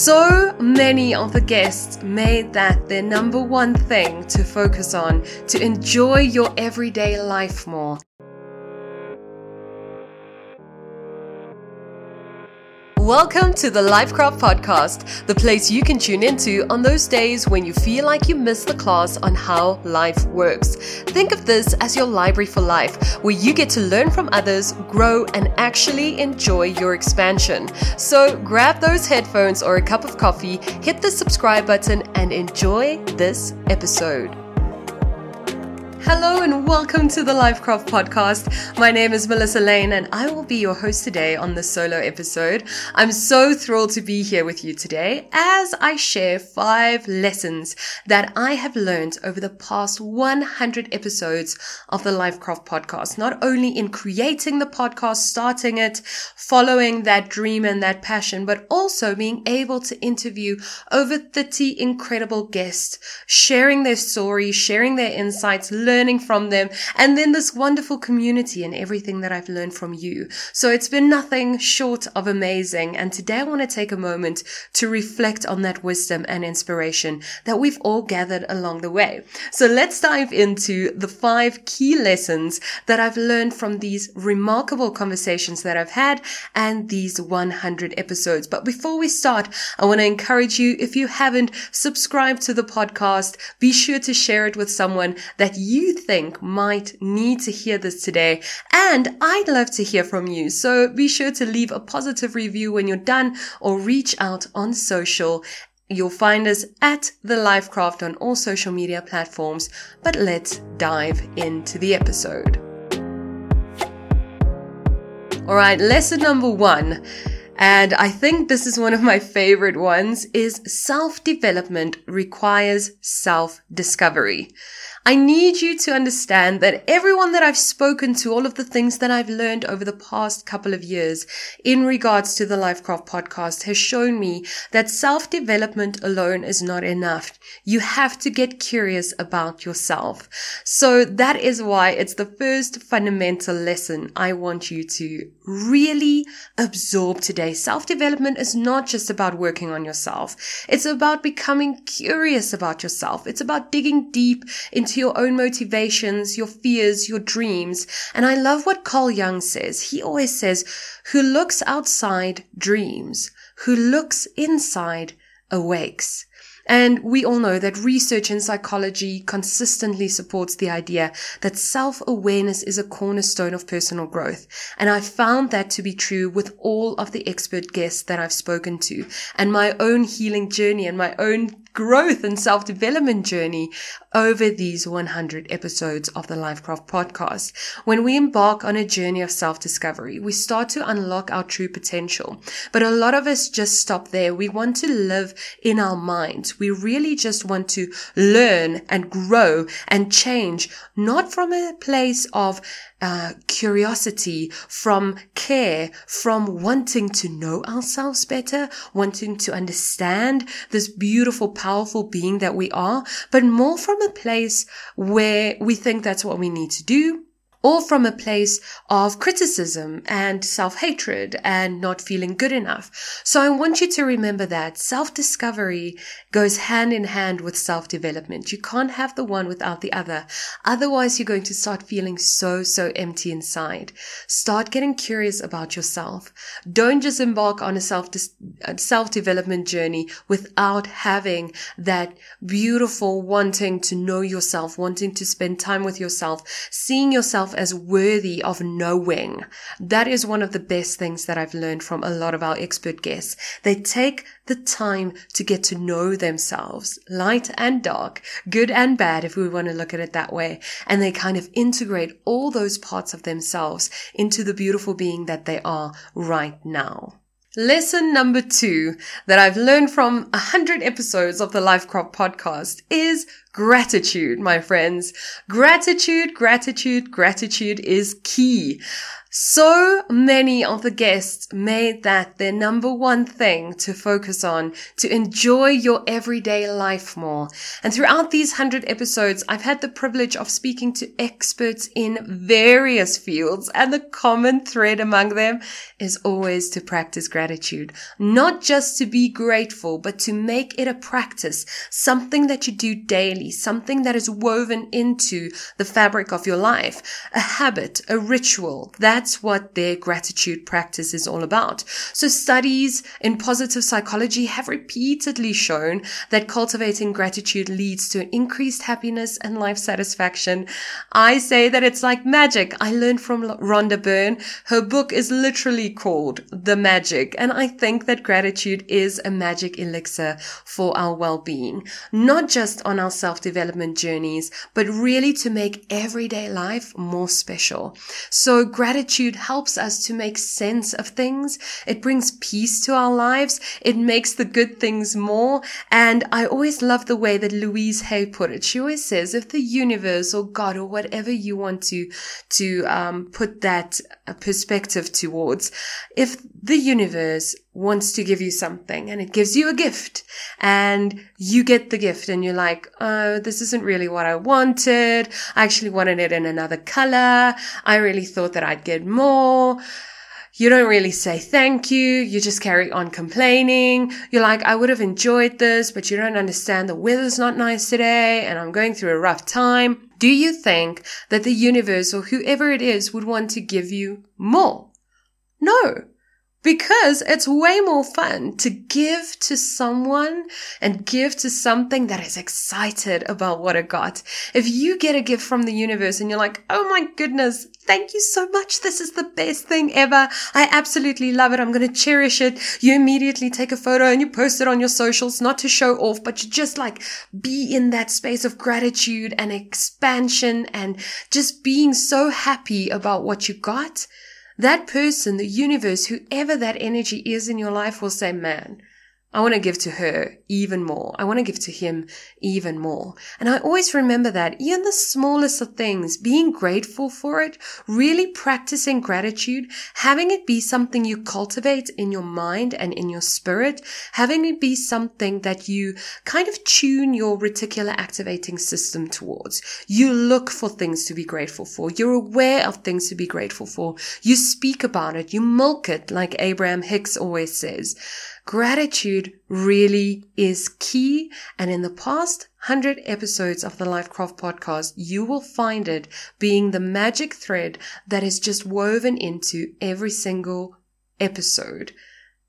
So many of the guests made that their number one thing to focus on to enjoy your everyday life more. Welcome to the LifeKraft Podcast, the place you can tune into on those days when you feel like you missed the class on how life works. Think of this as your library for life, where you get to learn from others, grow, and actually enjoy your expansion. So grab those headphones or a cup of coffee, hit the subscribe button, and enjoy this episode. Hello and welcome to the LifeKraft podcast. My name is Melissa Lainn and I will be your host today on this solo episode. I'm so thrilled to be here with you today as I share five lessons that I have learned over the past 100 episodes of the LifeKraft podcast. Not only in creating the podcast, starting it, following that dream and that passion, but also being able to interview over 30 incredible guests, sharing their stories, sharing their insights, learning from them, and then this wonderful community and everything that I've learned from you. So it's been nothing short of amazing. And today I want to take a moment to reflect on that wisdom and inspiration that we've all gathered along the way. So let's dive into the five key lessons that I've learned from these remarkable conversations that I've had and these 100 episodes. But before we start, I want to encourage you, if you haven't subscribed to the podcast, be sure to share it with someone that you you think might need to hear this today. And I'd love to hear from you. So be sure to leave a positive review when you're done or reach out on social. You'll find us at The LifeKraft on all social media platforms. But let's dive into the episode. All right, lesson number one. And I think this is one of my favorite ones is self-development requires self-discovery. I need you to understand that everyone that I've spoken to, all of the things that I've learned over the past couple of years in regards to the LifeKraft podcast has shown me that self development alone is not enough. You have to get curious about yourself. So that is why it's the first fundamental lesson I want you to really absorb today. Self development is not just about working on yourself. It's about becoming curious about yourself. It's about digging deep into your own motivations, your fears, your dreams. And I love what Carl Jung says. He always says, who looks outside dreams, who looks inside awakes. And we all know that research in psychology consistently supports the idea that self-awareness is a cornerstone of personal growth. And I found that to be true with all of the expert guests that I've spoken to and my own healing journey and my own growth and self development journey over these 100 episodes of the LifeKraft podcast. When we embark on a journey of self discovery, we start to unlock our true potential. But a lot of us just stop there. We want to live in our minds. We really just want to learn and grow and change, not from a place of uh, curiosity, from care, from wanting to know ourselves better, wanting to understand this beautiful, powerful being that we are, but more from a place where we think that's what we need to do or from a place of criticism and self-hatred and not feeling good enough. So I want you to remember that self-discovery goes hand in hand with self-development. You can't have the one without the other. Otherwise, you're going to start feeling so, so empty inside. Start getting curious about yourself. Don't just embark on a self, uh, self-development journey without having that beautiful wanting to know yourself, wanting to spend time with yourself, seeing yourself yourself as worthy of knowing. That is one of the best things that I've learned from a lot of our expert guests. They take the time to get to know themselves, light and dark, good and bad, if we want to look at it that way. And they kind of integrate all those parts of themselves into the beautiful being that they are right now. Lesson number two that I've learned from a hundred episodes of the LifeKraft podcast is Gratitude, my friends. Gratitude, gratitude, gratitude is key. So many of the guests made that their number one thing to focus on, to enjoy your everyday life more. And throughout these hundred episodes, I've had the privilege of speaking to experts in various fields and the common thread among them is always to practice gratitude. Not just to be grateful, but to make it a practice, something that you do daily, something that is woven into the fabric of your life, a habit, a ritual. That that's what their gratitude practice is all about. So studies in positive psychology have repeatedly shown that cultivating gratitude leads to increased happiness and life satisfaction. I say that it's like magic. I learned from Rhonda Byrne. Her book is literally called The Magic. And I think that gratitude is a magic elixir for our well-being, not just on our self-development journeys, but really to make everyday life more special. So gratitude gratitude helps us to make sense of things. It brings peace to our lives. It makes the good things more. And I always love the way that Louise Hay put it. She always says, if the universe or God or whatever you want to, to, um, put that uh, perspective towards, if the universe wants to give you something and it gives you a gift and you get the gift and you're like, oh, this isn't really what I wanted. I actually wanted it in another color. I really thought that I'd get more. You don't really say thank you. You just carry on complaining. You're like, I would have enjoyed this, but you don't understand the weather's not nice today and I'm going through a rough time. Do you think that the universe or whoever it is would want to give you more? No. Because it's way more fun to give to someone and give to something that is excited about what it got. If you get a gift from the universe and you're like, oh my goodness, thank you so much. This is the best thing ever. I absolutely love it. I'm going to cherish it. You immediately take a photo and you post it on your socials, not to show off, but you just like be in that space of gratitude and expansion and just being so happy about what you got that person, the universe, whoever that energy is in your life will say, man, I want to give to her even more. I want to give to him even more. And I always remember that even the smallest of things, being grateful for it, really practicing gratitude, having it be something you cultivate in your mind and in your spirit, having it be something that you kind of tune your reticular activating system towards. You look for things to be grateful for. You're aware of things to be grateful for. You speak about it. You milk it like Abraham Hicks always says. Gratitude really is key. And in the past 100 episodes of the LifeKraft podcast, you will find it being the magic thread that is just woven into every single episode.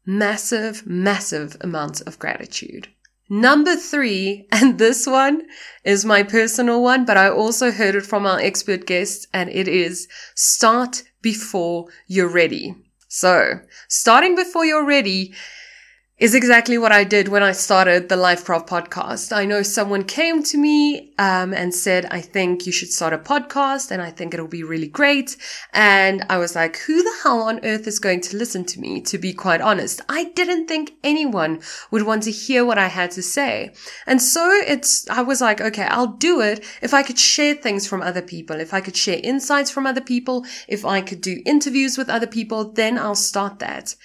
Massive, massive amounts of gratitude. Number three, and this one is my personal one, but I also heard it from our expert guests, and it is start before you're ready. So, starting before you're ready is exactly what I did when I started the LifeKraft podcast. I know someone came to me um, and said, I think you should start a podcast and I think it'll be really great. And I was like, who the hell on earth is going to listen to me? To be quite honest, I didn't think anyone would want to hear what I had to say. And so it's, I was like, okay, I'll do it if I could share things from other people, if I could share insights from other people, if I could do interviews with other people, then I'll start that.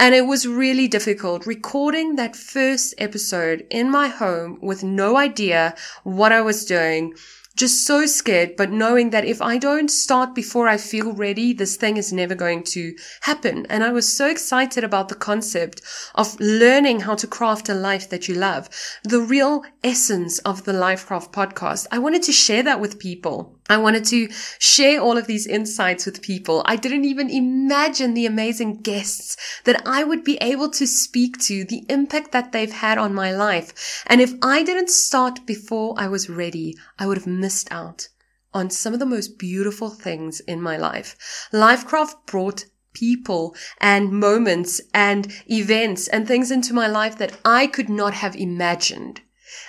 And it was really difficult recording that first episode in my home with no idea what I was doing just so scared, but knowing that if I don't start before I feel ready, this thing is never going to happen. And I was so excited about the concept of learning how to craft a life that you love. The real essence of the LifeKraft podcast. I wanted to share that with people. I wanted to share all of these insights with people. I didn't even imagine the amazing guests that I would be able to speak to, the impact that they've had on my life. And if I didn't start before I was ready, I would have missed out on some of the most beautiful things in my life. LifeKraft brought people and moments and events and things into my life that I could not have imagined.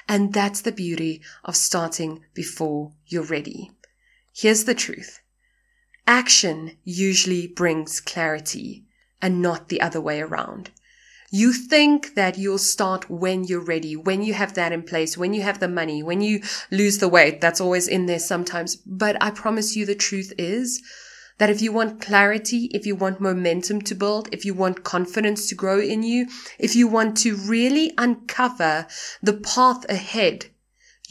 And that's the beauty of starting before you're ready. Here's the truth. Action usually brings clarity and not the other way around. You think that you'll start when you're ready, when you have that in place, when you have the money, when you lose the weight. That's always in there sometimes. But I promise you the truth is that if you want clarity, if you want momentum to build, if you want confidence to grow in you, if you want to really uncover the path ahead,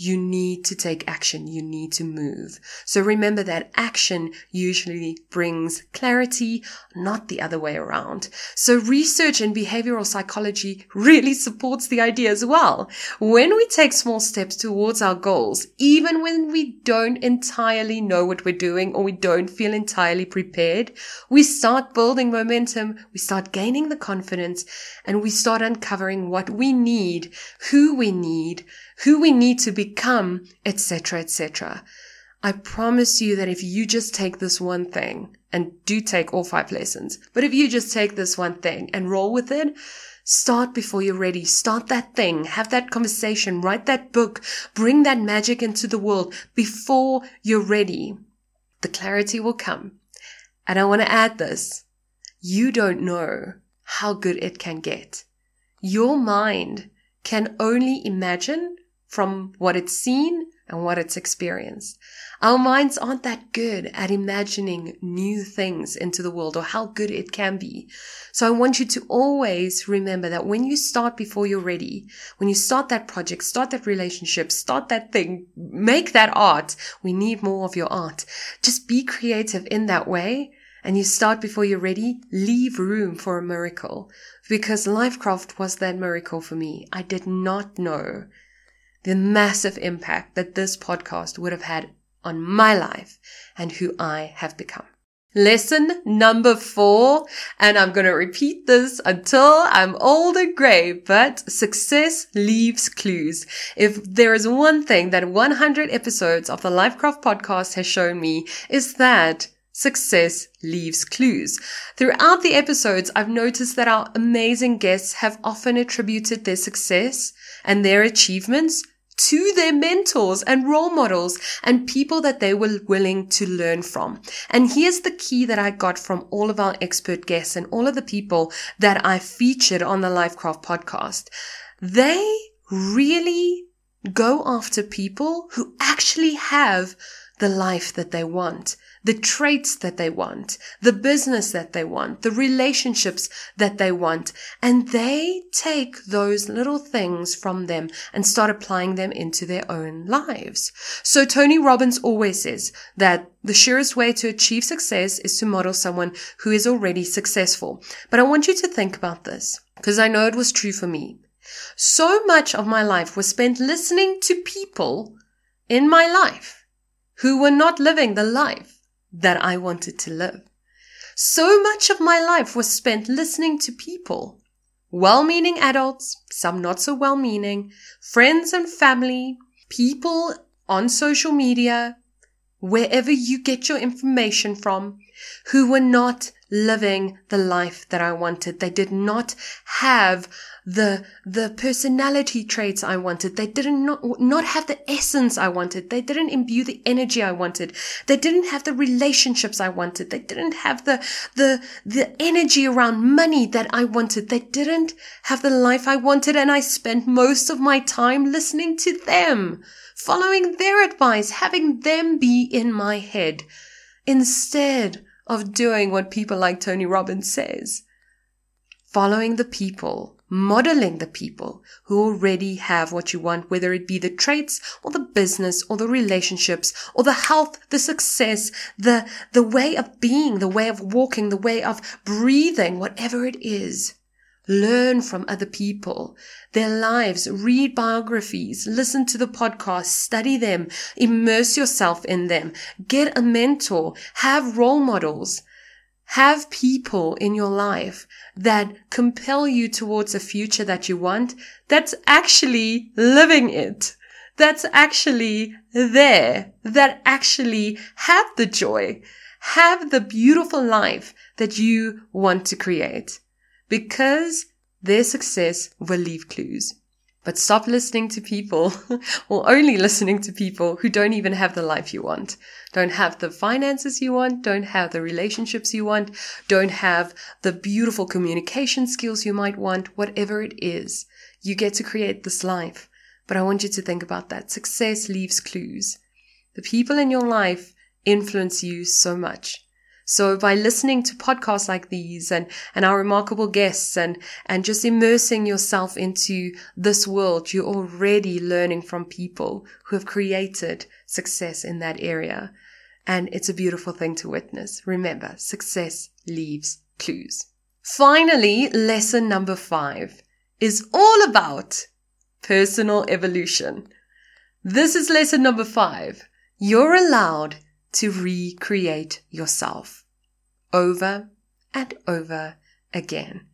you need to take action. You need to move. So remember that action usually brings clarity, not the other way around. So research in behavioral psychology really supports the idea as well. When we take small steps towards our goals, even when we don't entirely know what we're doing or we don't feel entirely prepared, we start building momentum. We start gaining the confidence and we start uncovering what we need, who we need, who we need to become, etc., etc. I promise you that if you just take this one thing and do take all five lessons, but if you just take this one thing and roll with it, start before you're ready. Start that thing. Have that conversation. Write that book. Bring that magic into the world before you're ready. The clarity will come. And I want to add this. You don't know how good it can get. Your mind can only imagine from what it's seen and what it's experienced. Our minds aren't that good at imagining new things into the world or how good it can be. So I want you to always remember that when you start before you're ready, when you start that project, start that relationship, start that thing, make that art. We need more of your art. Just be creative in that way. And you start before you're ready, leave room for a miracle. Because LifeKraft was that miracle for me. I did not know the massive impact that this podcast would have had on my life and who I have become. Lesson number four, and I'm going to repeat this until I'm old and gray, but success leaves clues. If there is one thing that 100 episodes of the LifeKraft podcast has shown me is that success leaves clues. Throughout the episodes, I've noticed that our amazing guests have often attributed their success and their achievements to their mentors and role models and people that they were willing to learn from. And here's the key that I got from all of our expert guests and all of the people that I featured on the LifeKraft podcast. They really go after people who actually have the life that they want the traits that they want, the business that they want, the relationships that they want. And they take those little things from them and start applying them into their own lives. So Tony Robbins always says that the surest way to achieve success is to model someone who is already successful. But I want you to think about this because I know it was true for me. So much of my life was spent listening to people in my life who were not living the life that I wanted to live. So much of my life was spent listening to people, well-meaning adults, some not so well-meaning, friends and family, people on social media, wherever you get your information from, who were not living the life that I wanted. They did not have the, the personality traits I wanted. They didn't not, not have the essence I wanted. They didn't imbue the energy I wanted. They didn't have the relationships I wanted. They didn't have the, the, the energy around money that I wanted. They didn't have the life I wanted. And I spent most of my time listening to them, following their advice, having them be in my head instead of doing what people like Tony Robbins says. Following the people, modeling the people who already have what you want, whether it be the traits or the business or the relationships or the health, the success, the, the way of being, the way of walking, the way of breathing, whatever it is. Learn from other people, their lives, read biographies, listen to the podcast, study them, immerse yourself in them, get a mentor, have role models, have people in your life that compel you towards a future that you want that's actually living it. That's actually there, that actually have the joy, have the beautiful life that you want to create because their success will leave clues. But stop listening to people or only listening to people who don't even have the life you want, don't have the finances you want, don't have the relationships you want, don't have the beautiful communication skills you might want, whatever it is. You get to create this life. But I want you to think about that. Success leaves clues. The people in your life influence you so much. So by listening to podcasts like these and, and our remarkable guests and, and just immersing yourself into this world, you're already learning from people who have created success in that area. And it's a beautiful thing to witness. Remember, success leaves clues. Finally, lesson number five is all about personal evolution. This is lesson number five. You're allowed to recreate yourself over and over again.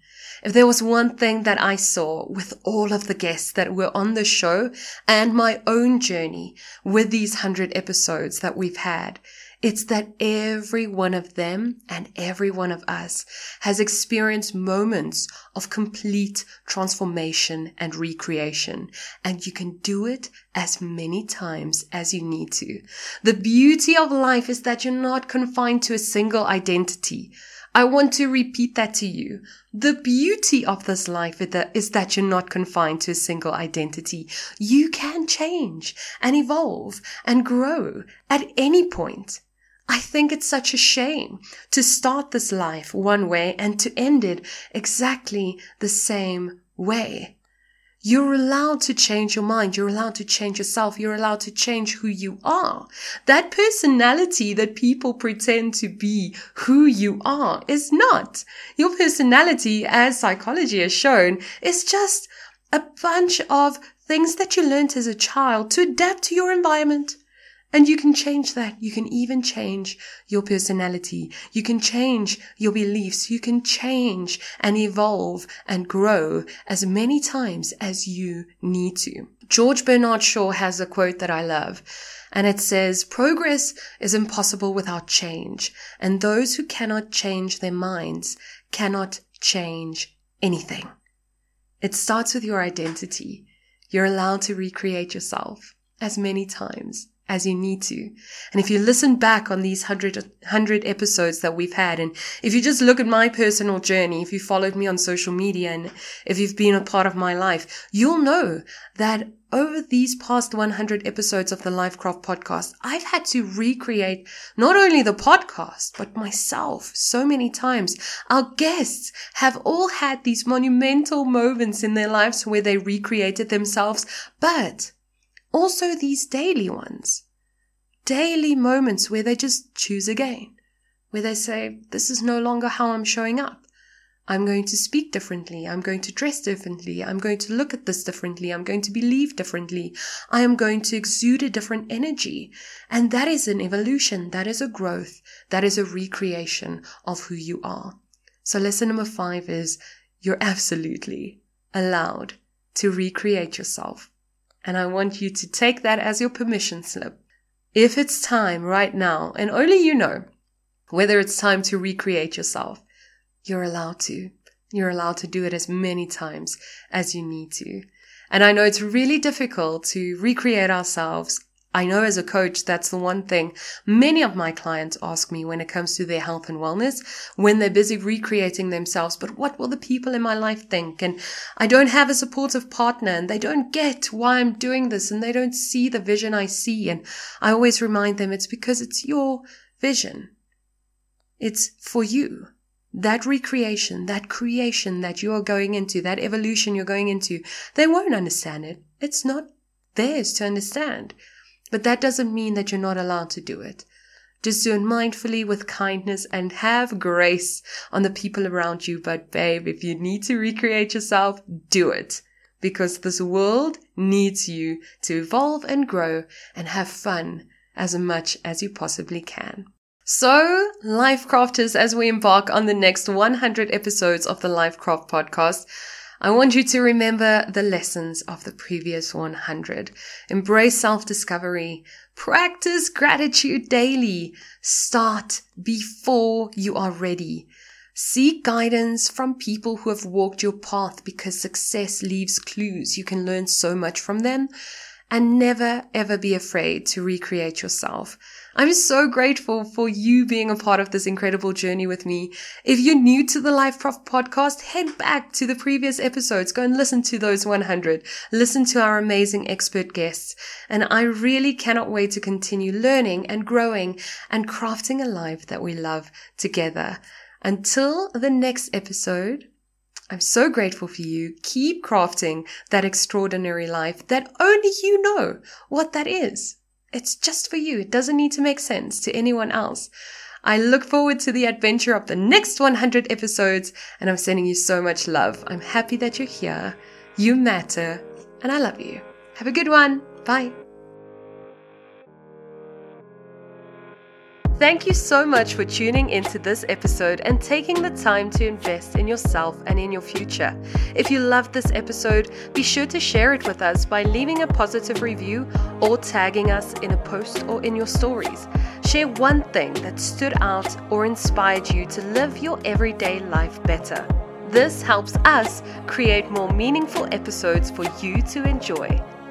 If there was one thing that I saw with all of the guests that were on the show and my own journey with these hundred episodes that we've had, it's that every one of them and every one of us has experienced moments of complete transformation and recreation. And you can do it as many times as you need to. The beauty of life is that you're not confined to a single identity. I want to repeat that to you. The beauty of this life is that you're not confined to a single identity. You can change and evolve and grow at any point. I think it's such a shame to start this life one way and to end it exactly the same way. You're allowed to change your mind. You're allowed to change yourself. You're allowed to change who you are. That personality that people pretend to be who you are is not. Your personality, as psychology has shown, is just a bunch of things that you learned as a child to adapt to your environment. And you can change that. You can even change your personality. You can change your beliefs. You can change and evolve and grow as many times as you need to. George Bernard Shaw has a quote that I love. And it says, progress is impossible without change. And those who cannot change their minds cannot change anything. It starts with your identity. You're allowed to recreate yourself as many times as you need to. And if you listen back on these hundred, hundred episodes that we've had, and if you just look at my personal journey, if you followed me on social media and if you've been a part of my life, you'll know that over these past 100 episodes of the LifeKraft podcast, I've had to recreate not only the podcast, but myself so many times. Our guests have all had these monumental moments in their lives where they recreated themselves, but also these daily ones. Daily moments where they just choose again, where they say, this is no longer how I'm showing up. I'm going to speak differently. I'm going to dress differently. I'm going to look at this differently. I'm going to believe differently. I am going to exude a different energy. And that is an evolution. That is a growth. That is a recreation of who you are. So lesson number five is you're absolutely allowed to recreate yourself. And I want you to take that as your permission slip. If it's time right now, and only you know whether it's time to recreate yourself, you're allowed to. You're allowed to do it as many times as you need to. And I know it's really difficult to recreate ourselves I know as a coach, that's the one thing many of my clients ask me when it comes to their health and wellness, when they're busy recreating themselves. But what will the people in my life think? And I don't have a supportive partner and they don't get why I'm doing this and they don't see the vision I see. And I always remind them it's because it's your vision. It's for you. That recreation, that creation that you are going into, that evolution you're going into, they won't understand it. It's not theirs to understand. But that doesn't mean that you're not allowed to do it. Just do it mindfully with kindness and have grace on the people around you. But babe, if you need to recreate yourself, do it. Because this world needs you to evolve and grow and have fun as much as you possibly can. So, life crafters, as we embark on the next 100 episodes of the LifeKraft podcast, I want you to remember the lessons of the previous 100. Embrace self-discovery. Practice gratitude daily. Start before you are ready. Seek guidance from people who have walked your path because success leaves clues. You can learn so much from them and never ever be afraid to recreate yourself. I'm so grateful for you being a part of this incredible journey with me. If you're new to the LifeKraft podcast, head back to the previous episodes. Go and listen to those 100. Listen to our amazing expert guests. And I really cannot wait to continue learning and growing and crafting a life that we love together. Until the next episode, I'm so grateful for you. Keep crafting that extraordinary life that only you know what that is. It's just for you. It doesn't need to make sense to anyone else. I look forward to the adventure of the next 100 episodes and I'm sending you so much love. I'm happy that you're here. You matter and I love you. Have a good one. Bye. Thank you so much for tuning into this episode and taking the time to invest in yourself and in your future. If you loved this episode, be sure to share it with us by leaving a positive review or tagging us in a post or in your stories. Share one thing that stood out or inspired you to live your everyday life better. This helps us create more meaningful episodes for you to enjoy.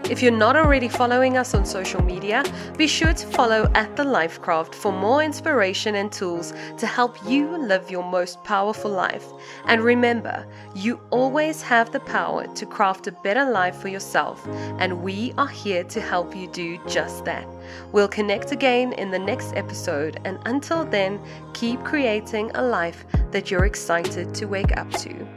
If you're not already following us on social media, be sure to follow at The LifeKraft for more inspiration and tools to help you live your most powerful life. And remember, you always have the power to craft a better life for yourself, and we are here to help you do just that. We'll connect again in the next episode, and until then, keep creating a life that you're excited to wake up to.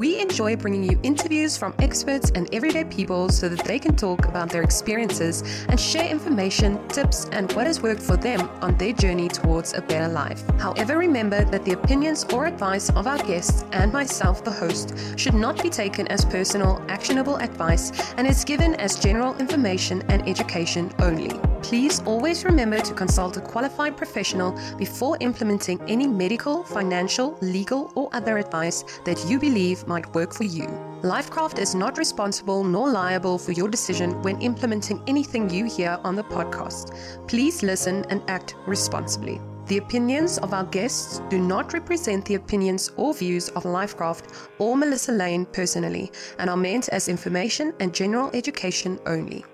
We enjoy bringing you interviews from experts and everyday people so that they can talk about their experiences and share information, tips, and what has worked for them on their journey towards a better life. However, remember that the opinions or advice of our guests and myself, the host, should not be taken as personal, actionable advice and is given as general information and education only. Please always remember to consult a qualified professional before implementing any medical, financial, legal, or other advice that you believe might work for you. LifeKraft is not responsible nor liable for your decision when implementing anything you hear on the podcast. Please listen and act responsibly. The opinions of our guests do not represent the opinions or views of LifeKraft or Melissa Lainn personally and are meant as information and general education only.